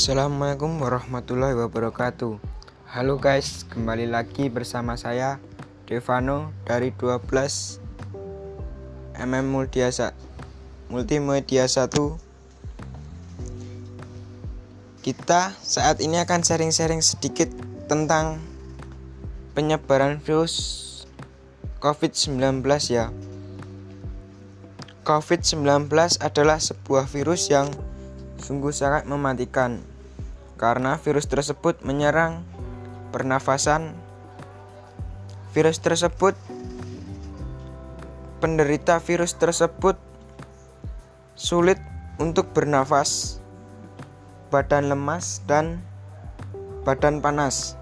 Assalamualaikum warahmatullahi wabarakatuh. Halo guys, kembali lagi bersama saya Devano dari 12 MM Multiasa Multimedia 1 Kita saat ini akan sharing-sharing sedikit tentang penyebaran virus COVID-19 ya. COVID-19 adalah sebuah virus yang sungguh sangat mematikan karena virus tersebut menyerang pernafasan. Virus tersebut penderita virus tersebut sulit untuk bernafas, badan lemas dan badan panas.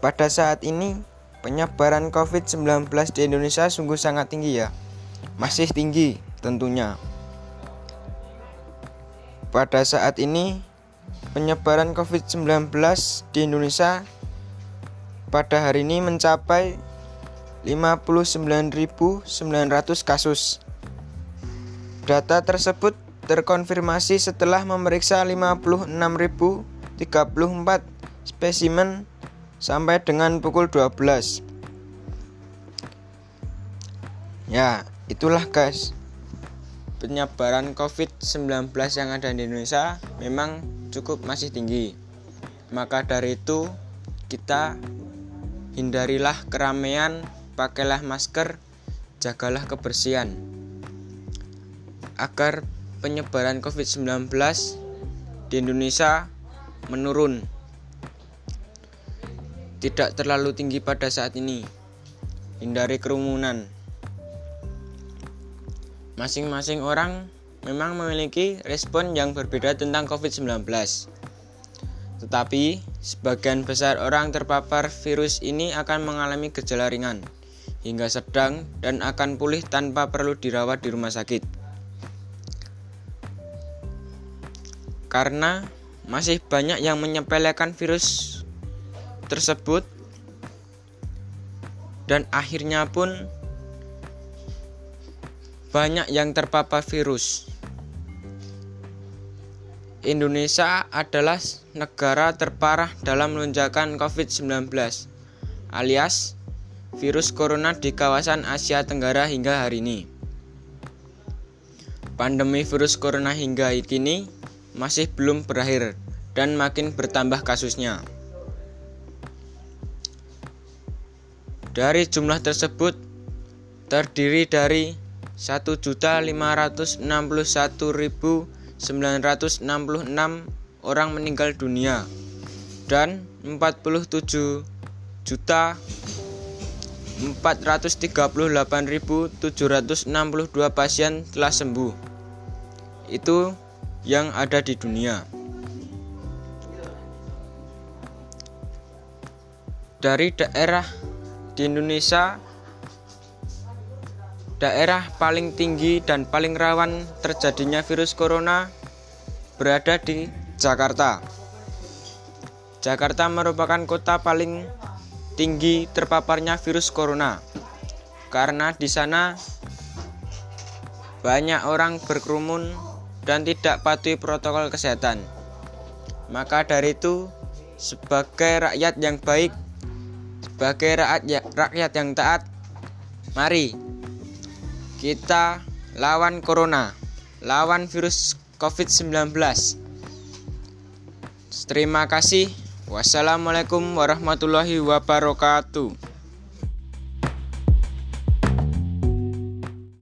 Pada saat ini, penyebaran COVID-19 di Indonesia sungguh sangat tinggi ya. Masih tinggi tentunya. Pada saat ini, penyebaran COVID-19 di Indonesia pada hari ini mencapai 59.900 kasus. Data tersebut terkonfirmasi setelah memeriksa 56.034 spesimen sampai dengan pukul 12. Ya, itulah guys penyebaran COVID-19 yang ada di Indonesia memang cukup masih tinggi. Maka dari itu, kita hindarilah keramaian, pakailah masker, jagalah kebersihan. Agar penyebaran COVID-19 di Indonesia menurun. Tidak terlalu tinggi pada saat ini. Hindari kerumunan. Masing-masing orang memang memiliki respon yang berbeda tentang COVID-19. Tetapi, sebagian besar orang terpapar virus ini akan mengalami gejala ringan hingga sedang dan akan pulih tanpa perlu dirawat di rumah sakit. Karena masih banyak yang menyepelekan virus tersebut dan akhirnya pun banyak yang terpapar virus. Indonesia adalah negara terparah dalam lonjakan COVID-19, alias virus corona di kawasan Asia Tenggara hingga hari ini. Pandemi virus corona hingga kini masih belum berakhir dan makin bertambah kasusnya. Dari jumlah tersebut terdiri dari 1.561.966 orang meninggal dunia dan 47 juta 438.762 pasien telah sembuh. Itu yang ada di dunia. Dari daerah di Indonesia Daerah paling tinggi dan paling rawan terjadinya virus corona berada di Jakarta. Jakarta merupakan kota paling tinggi terpaparnya virus corona karena di sana banyak orang berkerumun dan tidak patuhi protokol kesehatan. Maka dari itu, sebagai rakyat yang baik, sebagai rakyat, ya, yang taat, mari kita lawan corona, lawan virus COVID-19. Terima kasih. Wassalamualaikum warahmatullahi wabarakatuh.